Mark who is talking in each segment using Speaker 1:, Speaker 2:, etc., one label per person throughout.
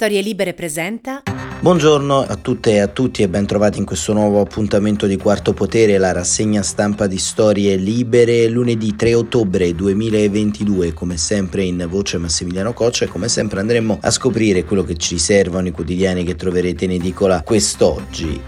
Speaker 1: Storie Libere presenta.
Speaker 2: Buongiorno a tutte e a tutti e ben trovati in questo nuovo appuntamento di Quarto Potere, la rassegna stampa di Storie Libere, lunedì 3 ottobre 2022, come sempre in voce Massimiliano Coccia e come sempre andremo a scoprire quello che ci riservano i quotidiani che troverete in edicola quest'oggi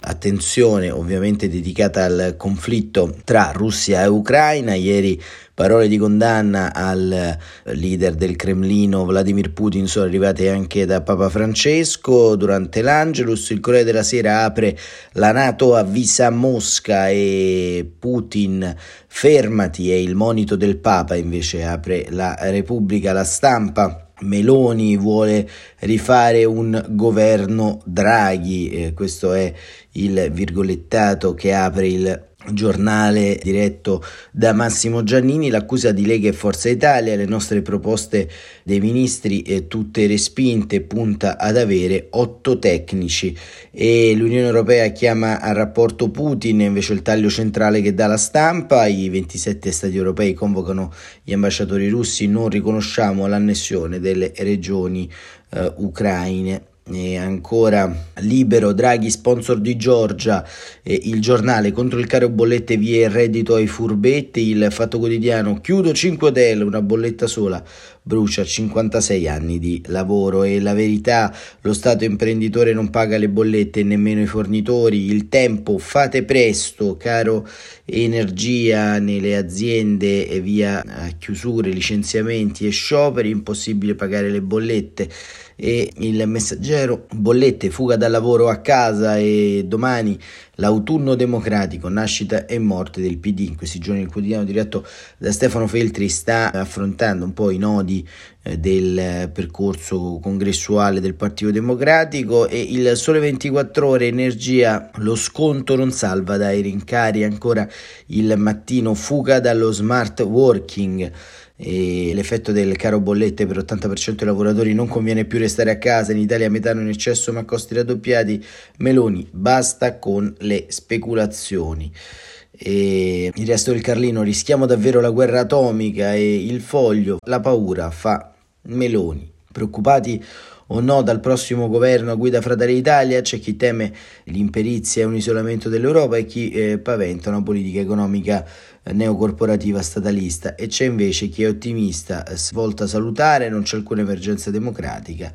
Speaker 2: attenzione ovviamente dedicata al conflitto tra Russia e Ucraina. Ieri parole di condanna al leader del Cremlino Vladimir Putin sono arrivate anche da Papa Francesco durante l'Angelus. Il Corriere della Sera apre la Nato avvisa Mosca e Putin fermati e il monito del Papa invece apre la Repubblica, la stampa Meloni vuole rifare un governo Draghi, eh, questo è il virgolettato che apre il giornale diretto da Massimo Giannini, l'accusa di Lega e Forza Italia, le nostre proposte dei ministri eh, tutte respinte, punta ad avere otto tecnici. E l'Unione Europea chiama al rapporto Putin invece il taglio centrale che dà la stampa, i 27 stati europei convocano gli ambasciatori russi, non riconosciamo l'annessione delle regioni eh, ucraine e ancora libero Draghi sponsor di Giorgia eh, il giornale contro il caro bollette via il reddito ai furbetti il fatto quotidiano chiudo 5 hotel una bolletta sola brucia 56 anni di lavoro. E la verità lo stato imprenditore non paga le bollette e nemmeno i fornitori il tempo fate presto caro energia nelle aziende e via chiusure licenziamenti e scioperi impossibile pagare le bollette. E il messaggero bollette fuga dal lavoro a casa e domani l'autunno democratico nascita e morte del PD in questi giorni il quotidiano diretto da Stefano Feltri sta affrontando un po' i nodi eh, del percorso congressuale del Partito Democratico e il Sole 24 ore energia lo sconto non salva dai rincari. Ancora il mattino fuga dallo smart working e l'effetto del caro bollette per l'80% dei lavoratori non conviene più restare a casa, in Italia metano in eccesso ma costi raddoppiati, Meloni basta con le speculazioni. E il resto del Carlino rischiamo davvero la guerra atomica e il foglio, la paura fa Meloni. Preoccupati o no dal prossimo governo a guida Fratelli Italia, c'è chi teme l'imperizia e un isolamento dell'Europa e chi eh, paventa una politica economica eh, neocorporativa statalista e c'è invece chi è ottimista, eh, svolta salutare, non c'è alcuna emergenza democratica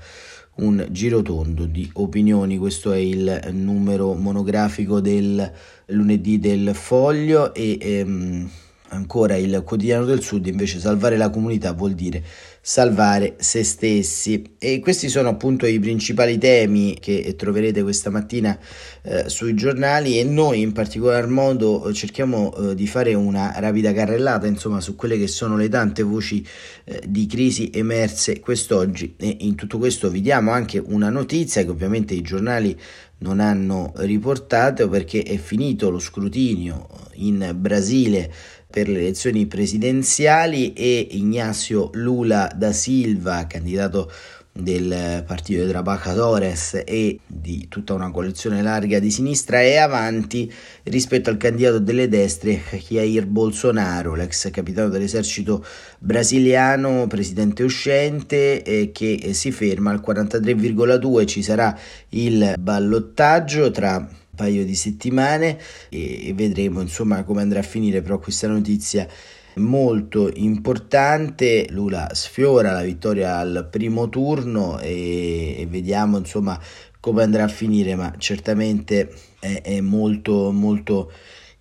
Speaker 2: un girotondo di opinioni. Questo è il numero monografico del lunedì del foglio e ehm, ancora il quotidiano del sud invece salvare la comunità vuol dire salvare se stessi. E questi sono appunto i principali temi che troverete questa mattina eh, sui giornali e noi in particolar modo cerchiamo eh, di fare una rapida carrellata insomma su quelle che sono le tante voci eh, di crisi emerse quest'oggi. E in tutto questo vi diamo anche una notizia che ovviamente i giornali non hanno riportato perché è finito lo scrutinio in Brasile per le elezioni presidenziali e Ignacio Lula da Silva, candidato del Partito dei Trabajadores e di tutta una coalizione larga di sinistra è avanti rispetto al candidato delle destre Jair Bolsonaro, l'ex capitano dell'esercito brasiliano, presidente uscente eh, che si ferma al 43,2 ci sarà il ballottaggio tra paio di settimane e, vedremo insomma come andrà a finire però questa notizia molto importante. Lula sfiora la vittoria al primo turno e, e vediamo insomma come andrà a finire ma certamente è, è molto molto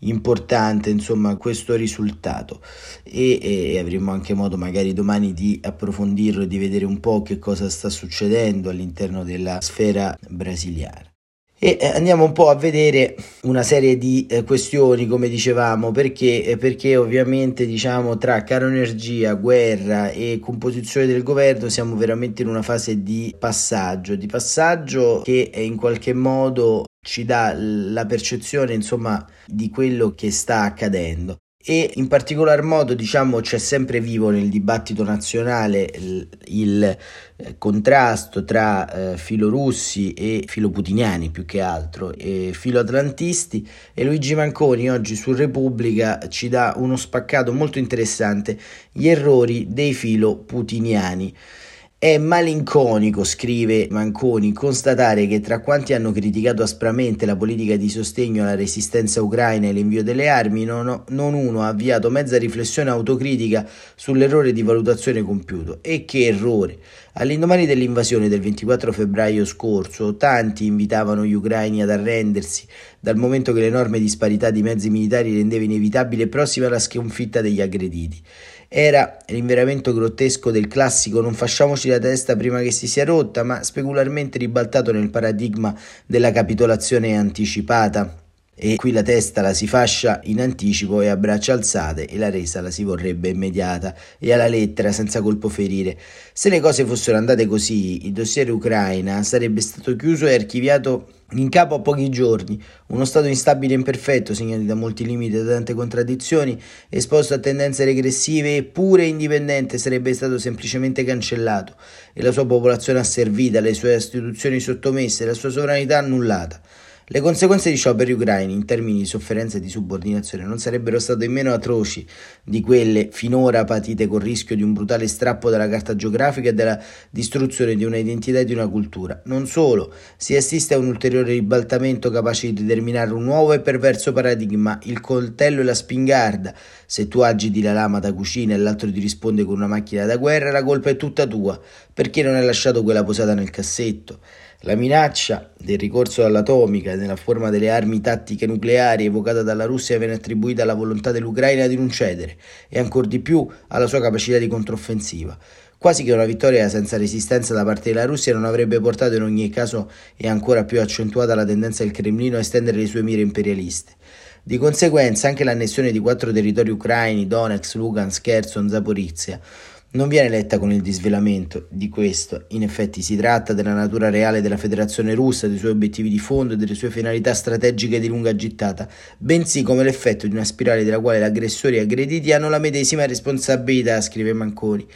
Speaker 2: importante insomma questo risultato. E, e, avremo anche modo magari domani di approfondirlo e di vedere un po' che cosa sta succedendo all'interno della sfera brasiliana e eh, andiamo un po' a vedere una serie di eh, questioni come dicevamo perché, eh, perché ovviamente diciamo tra caro energia guerra e composizione del governo siamo veramente in una fase di passaggio di passaggio che in qualche modo ci dà la percezione insomma di quello che sta accadendo e in particolar modo diciamo c'è sempre vivo nel dibattito nazionale il, il eh, contrasto tra eh, filorussi e filoputiniani più che altro e filoatlantisti. E Luigi Manconi oggi su Repubblica ci dà uno spaccato molto interessante gli errori dei filoputiniani È malinconico, scrive Manconi, constatare che tra quanti hanno criticato aspramente la politica di sostegno alla resistenza ucraina e l'invio delle armi, non, non uno ha avviato mezza riflessione autocritica sull'errore di valutazione compiuto. E che errore! All'indomani dell'invasione del 24 febbraio scorso, tanti invitavano gli ucraini ad arrendersi, dal momento che l'enorme disparità di mezzi militari rendeva inevitabile prossima la sconfitta degli aggrediti. Era l'inveramento grottesco del classico non fasciamoci la testa prima che si sia rotta, ma specularmente ribaltato nel paradigma della capitolazione anticipata. E qui la testa la si fascia in anticipo e a braccia alzate e la resa la si vorrebbe immediata e alla lettera senza colpo ferire. Se le cose fossero andate così, il dossier Ucraina sarebbe stato chiuso e archiviato in capo a pochi giorni, uno stato instabile e imperfetto, segnato da molti limiti e da tante contraddizioni, esposto a tendenze regressive eppure indipendente, sarebbe stato semplicemente cancellato e la sua popolazione asservita, le sue istituzioni sottomesse, la sua sovranità annullata. Le conseguenze di scioperi ucraini in termini di sofferenza e di subordinazione non sarebbero state meno atroci di quelle finora patite col rischio di un brutale strappo dalla carta geografica e della distruzione di una identità e di una cultura. Non solo, si assiste a un ulteriore ribaltamento capace di determinare un nuovo e perverso paradigma, il coltello e la spingarda. Se tu agiti la lama da cucina e l'altro ti risponde con una macchina da guerra, la colpa è tutta tua, perché non hai lasciato quella posata nel cassetto. La minaccia del ricorso all'atomica nella forma delle armi tattiche nucleari evocata dalla Russia viene attribuita alla volontà dell'Ucraina di non cedere e ancor di più alla sua capacità di controffensiva. Quasi che una vittoria senza resistenza da parte della Russia non avrebbe portato in ogni caso e ancora più accentuata la tendenza del Cremlino a estendere le sue mire imperialiste. Di conseguenza anche l'annessione di quattro territori ucraini, Donetsk, Lugansk, Kherson, Zaporizia, non viene letta con il disvelamento di questo. In effetti si tratta della natura reale della Federazione russa, dei suoi obiettivi di fondo e delle sue finalità strategiche di lunga gittata, bensì come l'effetto di una spirale della quale gli aggressori e aggrediti hanno la medesima responsabilità, scrive Manconi.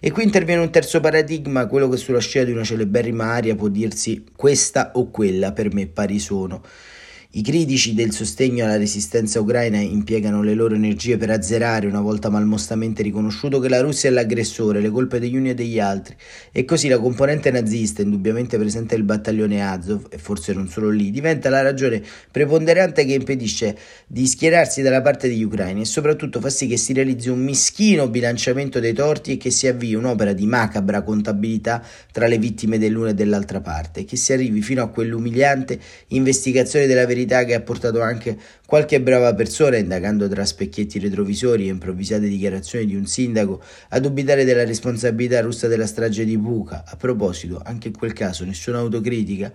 Speaker 2: E qui interviene un terzo paradigma, quello che sulla scia di una celeberrima aria può dirsi questa o quella, per me pari sono. I critici del sostegno alla resistenza ucraina impiegano le loro energie per azzerare, una volta malmostamente riconosciuto che la Russia è l'aggressore, le colpe degli uni e degli altri, e così la componente nazista, indubbiamente presente nel battaglione Azov, e forse non solo lì, diventa la ragione preponderante che impedisce di schierarsi dalla parte degli ucraini e soprattutto fa sì che si realizzi un mischino bilanciamento dei torti e che si avvii un'opera di macabra contabilità tra le vittime dell'una e dell'altra parte, che si arrivi fino a quell'umiliante investigazione della verità verità che ha portato anche qualche brava persona, indagando tra specchietti retrovisori e improvvisate dichiarazioni di un sindaco, a dubitare della responsabilità russa della strage di Buca. A proposito, anche in quel caso nessuna autocritica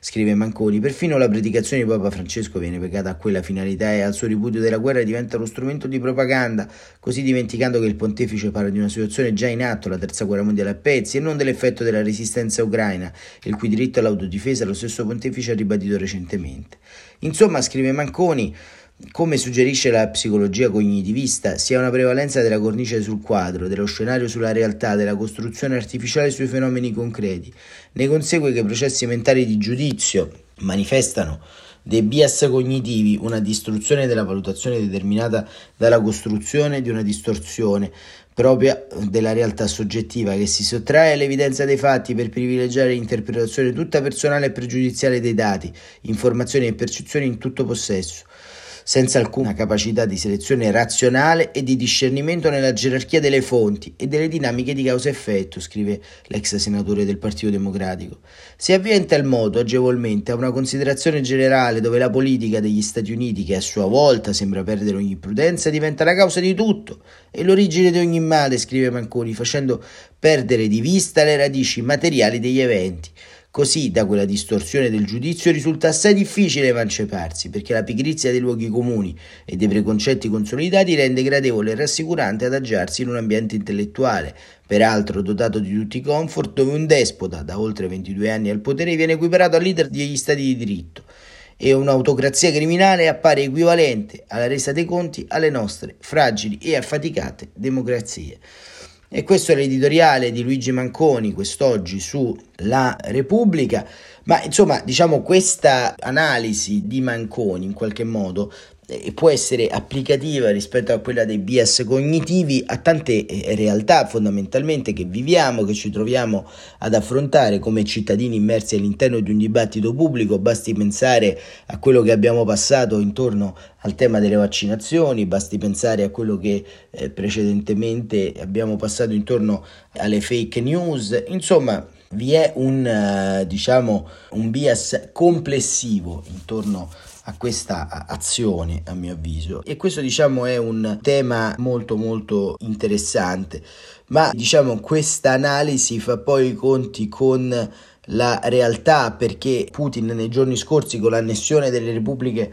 Speaker 2: scrive Manconi, perfino la predicazione di Papa Francesco viene pegata a quella finalità e al suo ripudio della guerra diventa uno strumento di propaganda, così dimenticando che il pontefice parla di una situazione già in atto, la terza guerra mondiale a pezzi, e non dell'effetto della resistenza ucraina, il cui diritto all'autodifesa lo stesso pontefice ha ribadito recentemente. Insomma, scrive Manconi, come suggerisce la psicologia cognitivista, si ha una prevalenza della cornice sul quadro, dello scenario sulla realtà, della costruzione artificiale sui fenomeni concreti. Ne consegue che i processi mentali di giudizio manifestano dei bias cognitivi, una distruzione della valutazione determinata dalla costruzione di una distorsione propria della realtà soggettiva che si sottrae all'evidenza dei fatti per privilegiare l'interpretazione tutta personale e pregiudiziale dei dati, informazioni e percezioni in tutto possesso senza alcuna capacità di selezione razionale e di discernimento nella gerarchia delle fonti e delle dinamiche di causa-effetto, scrive l'ex senatore del Partito Democratico. Si avvia in tal modo agevolmente a una considerazione generale dove la politica degli Stati Uniti, che a sua volta sembra perdere ogni prudenza, diventa la causa di tutto e l'origine di ogni male, scrive Manconi, facendo perdere di vista le radici materiali degli eventi. Così da quella distorsione del giudizio risulta assai difficile emanciparsi, perché la pigrizia dei luoghi comuni e dei preconcetti consolidati rende gradevole e rassicurante adagiarsi in un ambiente intellettuale, peraltro dotato di tutti i comfort, dove un despota, da oltre 22 anni al potere, viene equiparato al leader degli stati di diritto e un'autocrazia criminale appare equivalente alla resa dei conti alle nostre fragili e affaticate democrazie. E questo è l'editoriale di Luigi Manconi quest'oggi su La Repubblica, ma insomma diciamo questa analisi di Manconi in qualche modo può essere applicativa rispetto a quella dei bias cognitivi a tante eh, realtà fondamentalmente che viviamo, che ci troviamo ad affrontare come cittadini immersi all'interno di un dibattito pubblico, basti pensare a quello che abbiamo passato intorno al tema delle vaccinazioni, basti pensare a quello che eh, precedentemente abbiamo passato intorno alle fake news, insomma vi è un, eh, diciamo, un bias complessivo intorno a a questa azione a mio avviso. E questo diciamo è un tema molto molto interessante. Ma diciamo questa analisi fa poi i conti con la realtà perché Putin nei giorni scorsi con l'annessione delle repubbliche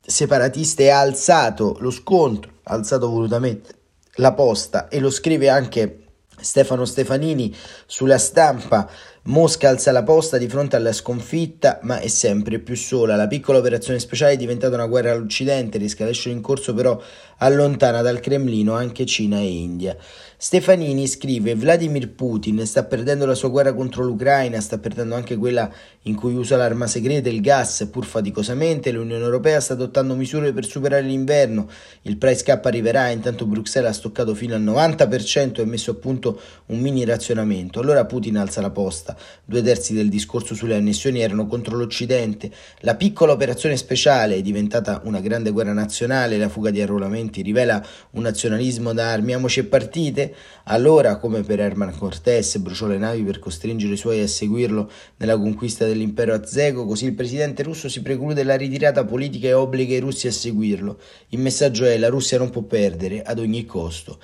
Speaker 2: separatiste ha alzato lo scontro ha alzato volutamente la posta. E lo scrive anche Stefano Stefanini sulla stampa Mosca alza la posta di fronte alla sconfitta, ma è sempre più sola. La piccola operazione speciale è diventata una guerra all'Occidente, l'escalation in corso però allontana dal Cremlino anche Cina e India. Stefanini scrive: Vladimir Putin sta perdendo la sua guerra contro l'Ucraina, sta perdendo anche quella in cui usa l'arma segreta, il gas, pur faticosamente. L'Unione Europea sta adottando misure per superare l'inverno. Il price cap arriverà, intanto Bruxelles ha stoccato fino al 90% e messo a punto un mini razionamento. Allora Putin alza la posta. Due terzi del discorso sulle annessioni erano contro l'Occidente. La piccola operazione speciale è diventata una grande guerra nazionale. La fuga di arruolamenti rivela un nazionalismo da armiamoci e partite. Allora, come per Herman Cortés, bruciò le navi per costringere i suoi a seguirlo nella conquista dell'impero azteco, così il presidente russo si preclude la ritirata politica e obbliga i russi a seguirlo. Il messaggio è la Russia non può perdere ad ogni costo.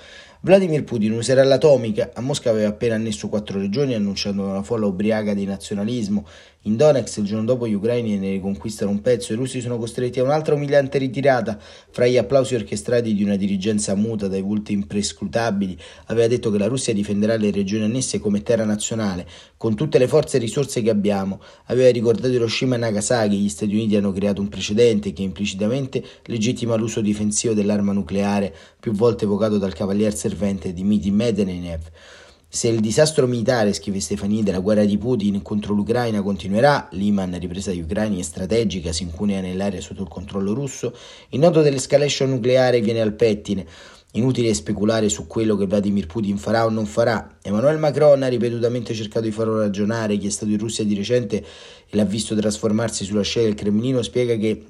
Speaker 2: Vladimir Putin userà l'atomica. A Mosca aveva appena annesso quattro regioni annunciando una folla ubriaca di nazionalismo. In Donetsk il giorno dopo gli ucraini ne riconquistano un pezzo e i russi sono costretti a un'altra umiliante ritirata. Fra gli applausi orchestrati di una dirigenza muta dai volti imprescrutabili, aveva detto che la Russia difenderà le regioni annesse come terra nazionale, con tutte le forze e risorse che abbiamo. Aveva ricordato Hiroshima e Nagasaki, gli Stati Uniti hanno creato un precedente che implicitamente legittima l'uso difensivo dell'arma nucleare, più volte evocato dal cavalier servente di Miti Medvedev. Se il disastro militare, scrive Stefani, della guerra di Putin contro l'Ucraina continuerà, l'Iman, ripresa di ucraini, è strategica, si incunea nell'area sotto il controllo russo, il nodo dell'escalation nucleare viene al pettine. Inutile speculare su quello che Vladimir Putin farà o non farà. Emmanuel Macron ha ripetutamente cercato di farlo ragionare, chi è stato in Russia di recente e l'ha visto trasformarsi sulla scia del Cremlino spiega che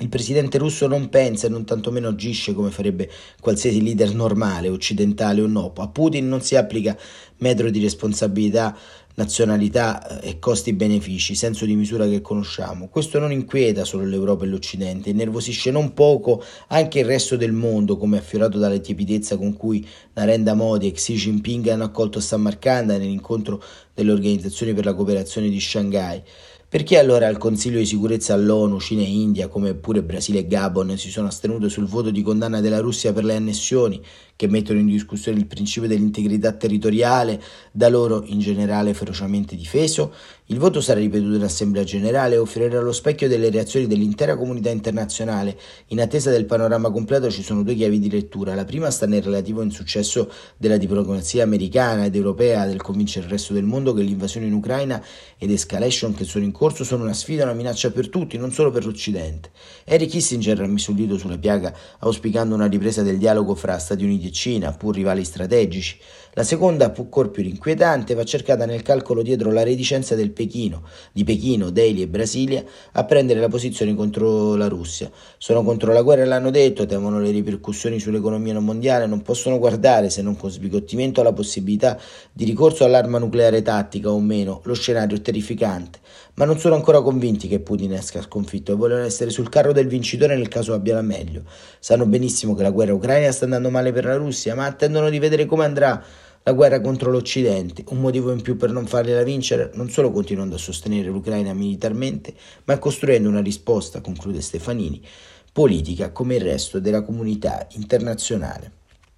Speaker 2: il presidente russo non pensa e non tantomeno agisce come farebbe qualsiasi leader normale, occidentale o no. A Putin non si applica metro di responsabilità, nazionalità eh, e costi-benefici, senso di misura che conosciamo. Questo non inquieta solo l'Europa e l'Occidente, innervosisce non poco anche il resto del mondo, come affiorato dalla tiepidezza con cui Narendra Modi e Xi Jinping hanno accolto Samarkand nell'incontro delle organizzazioni per la cooperazione di Shanghai. Perché allora al Consiglio di sicurezza all'ONU, Cina e India, come pure Brasile e Gabon, si sono astenute sul voto di condanna della Russia per le annessioni che mettono in discussione il principio dell'integrità territoriale, da loro in generale ferocemente difeso, il voto sarà ripetuto in Assemblea Generale e offrirà lo specchio delle reazioni dell'intera comunità internazionale. In attesa del panorama completo ci sono due chiavi di lettura. La prima sta nel relativo insuccesso della diplomazia americana ed europea del convincere il resto del mondo che l'invasione in Ucraina ed escalation che sono in corso sono una sfida e una minaccia per tutti, non solo per l'Occidente. Harry Kissinger ha messo il dito sulla piaga auspicando una ripresa del dialogo fra Stati Uniti e Cina, pur rivali strategici. La seconda, pur più inquietante, va cercata nel calcolo dietro la reticenza del Pechino, di Pechino, Delhi e Brasilia a prendere la posizione contro la Russia. Sono contro la guerra, l'hanno detto, temono le ripercussioni sull'economia mondiale, non possono guardare, se non con sbigottimento, alla possibilità di ricorso all'arma nucleare tattica o meno, lo scenario è terrificante. Ma non sono ancora convinti che Putin esca sconfitto e vogliono essere sul carro del vincitore nel caso abbia la meglio. Sanno benissimo che la guerra ucraina sta andando male per la Russia, ma attendono di vedere come andrà la guerra contro l'Occidente, un motivo in più per non fargliela vincere, non solo continuando a sostenere l'Ucraina militarmente, ma costruendo una risposta, conclude Stefanini, politica come il resto della comunità internazionale.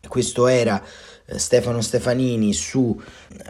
Speaker 2: Questo era eh, Stefano Stefanini su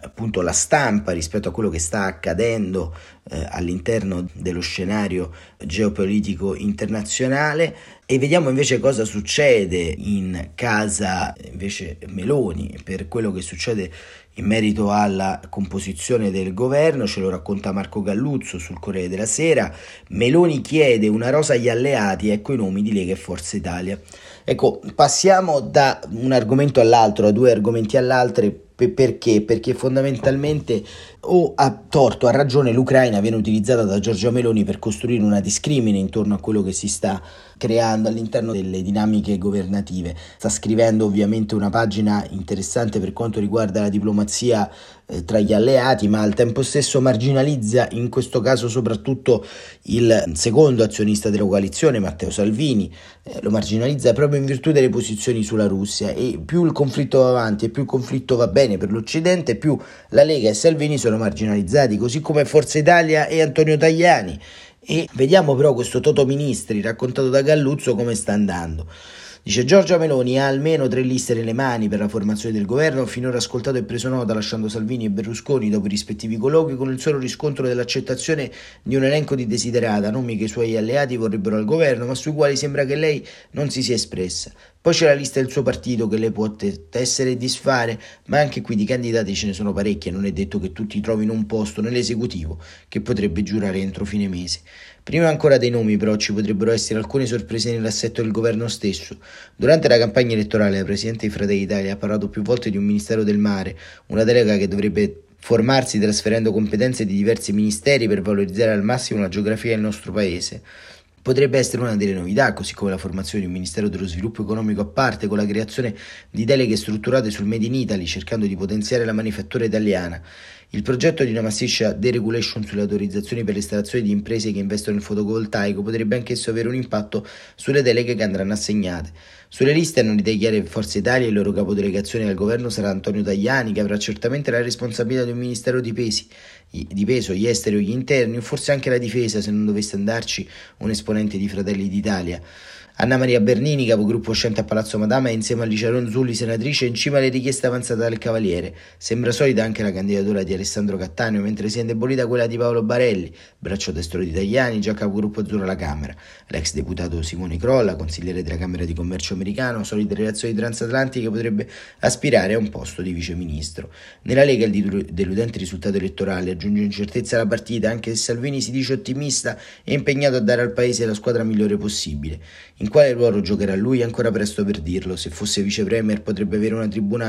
Speaker 2: appunto la stampa rispetto a quello che sta accadendo eh, all'interno dello scenario geopolitico internazionale e vediamo invece cosa succede in casa invece Meloni per quello che succede in merito alla composizione del governo, ce lo racconta Marco Galluzzo sul Corriere della Sera. Meloni chiede una rosa agli alleati, ecco i nomi di Lega e Forza Italia. Ecco, passiamo da un argomento all'altro, da due argomenti all'altro perché? Perché fondamentalmente o a torto a ragione l'Ucraina viene utilizzata da Giorgia Meloni per costruire una discrimine intorno a quello che si sta creando all'interno delle dinamiche governative. Sta scrivendo ovviamente una pagina interessante per quanto riguarda la diplomazia eh, tra gli alleati, ma al tempo stesso marginalizza in questo caso soprattutto il secondo azionista della coalizione, Matteo Salvini, eh, lo marginalizza proprio in virtù delle posizioni sulla Russia e più il conflitto va avanti e più il conflitto va bene per l'Occidente, più la Lega e Salvini sono marginalizzati, così come Forza Italia e Antonio Tajani. E vediamo però questo Toto Ministri raccontato da Galluzzo come sta andando. Dice Giorgia Meloni ha almeno tre liste nelle mani per la formazione del governo, finora ascoltato e preso nota lasciando Salvini e Berlusconi dopo i rispettivi colloqui con il solo riscontro dell'accettazione di un elenco di desiderata, nomi che i suoi alleati vorrebbero al governo, ma sui quali sembra che lei non si sia espressa. Poi c'è la lista del suo partito che le può tessere e disfare, ma anche qui di candidati ce ne sono parecchi e non è detto che tutti trovino un posto nell'esecutivo che potrebbe giurare entro fine mese. Prima ancora dei nomi, però, ci potrebbero essere alcune sorprese nell'assetto del governo stesso. Durante la campagna elettorale, la Presidente di Fratelli d'Italia ha parlato più volte di un Ministero del Mare, una delega che dovrebbe formarsi trasferendo competenze di diversi ministeri per valorizzare al massimo la geografia del nostro paese. Potrebbe essere una delle novità, così come la formazione di un Ministero dello Sviluppo Economico a parte, con la creazione di deleghe strutturate sul Made in Italy, cercando di potenziare la manifattura italiana. Il progetto di una massiccia deregulation sulle autorizzazioni per l'installazione di imprese che investono in fotovoltaico potrebbe anch'esso avere un impatto sulle deleghe che andranno assegnate. Sulle liste hanno idee chiare Forza Italia e il loro capodelegazione al governo sarà Antonio Tajani, che avrà certamente la responsabilità di un ministero di, pesi, di peso, gli esteri o gli interni, o forse anche la difesa se non dovesse andarci un esponente di Fratelli d'Italia. Anna Maria Bernini, capogruppo uscente a Palazzo Madama, è insieme a Licia Ronzulli, senatrice, in cima alle richieste avanzate dal Cavaliere. Sembra solida anche la candidatura di Alessandro Cattaneo, mentre si è indebolita quella di Paolo Barelli, braccio destro di Tagliani, già capogruppo azzurro alla Camera. L'ex deputato Simone Crolla, consigliere della Camera di Commercio americano, solide relazioni transatlantiche, potrebbe aspirare a un posto di viceministro. Nella Lega il deludente risultato elettorale aggiunge incertezza alla partita, anche se Salvini si dice ottimista e impegnato a dare al Paese la squadra migliore possibile. In quale ruolo giocherà lui è ancora presto per dirlo. Se fosse vice premier potrebbe avere una tribuna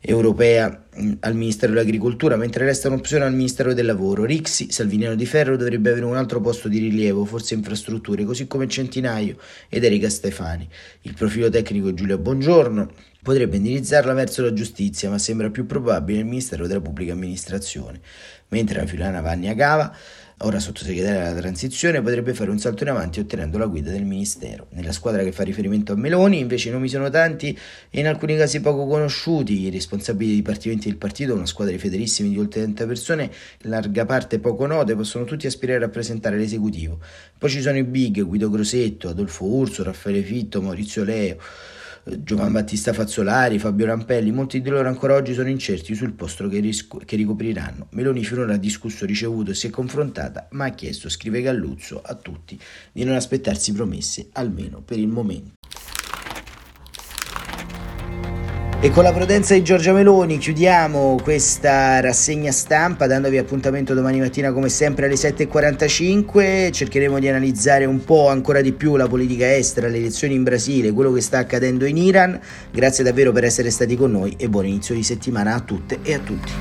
Speaker 2: europea mm, al Ministero dell'Agricoltura, mentre resta un'opzione al Ministero del Lavoro. Rixi, Salviniano di Ferro, dovrebbe avere un altro posto di rilievo, forse infrastrutture, così come Centinaio ed Erika Stefani. Il profilo tecnico Giulia Bongiorno potrebbe indirizzarla verso la giustizia, ma sembra più probabile il Ministero della Pubblica Amministrazione, mentre la filana Vanni Agava ora sottosegretaria della transizione, potrebbe fare un salto in avanti ottenendo la guida del ministero. Nella squadra che fa riferimento a Meloni invece i nomi sono tanti e in alcuni casi poco conosciuti, i responsabili di dipartimenti del partito, una squadra di fedelissimi di oltre 30 persone, in larga parte poco note, possono tutti aspirare a rappresentare l'esecutivo. Poi ci sono i big, Guido Grosetto, Adolfo Urso, Raffaele Fitto, Maurizio Leo. Giovan Battista Fazzolari, Fabio Rampelli, molti di loro ancora oggi sono incerti sul posto che, risco- che ricopriranno. Meloni finora ha discusso, ricevuto e si è confrontata, ma ha chiesto, scrive Galluzzo, a tutti di non aspettarsi promesse, almeno per il momento. E con la prudenza di Giorgia Meloni chiudiamo questa rassegna stampa dandovi appuntamento domani mattina come sempre alle 7.45. Cercheremo di analizzare un po' ancora di più la politica estera, le elezioni in Brasile, quello che sta accadendo in Iran. Grazie davvero per essere stati con noi e buon inizio di settimana a tutte e a tutti.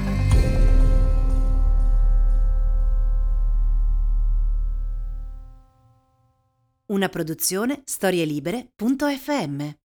Speaker 1: Una produzione storielibere.fm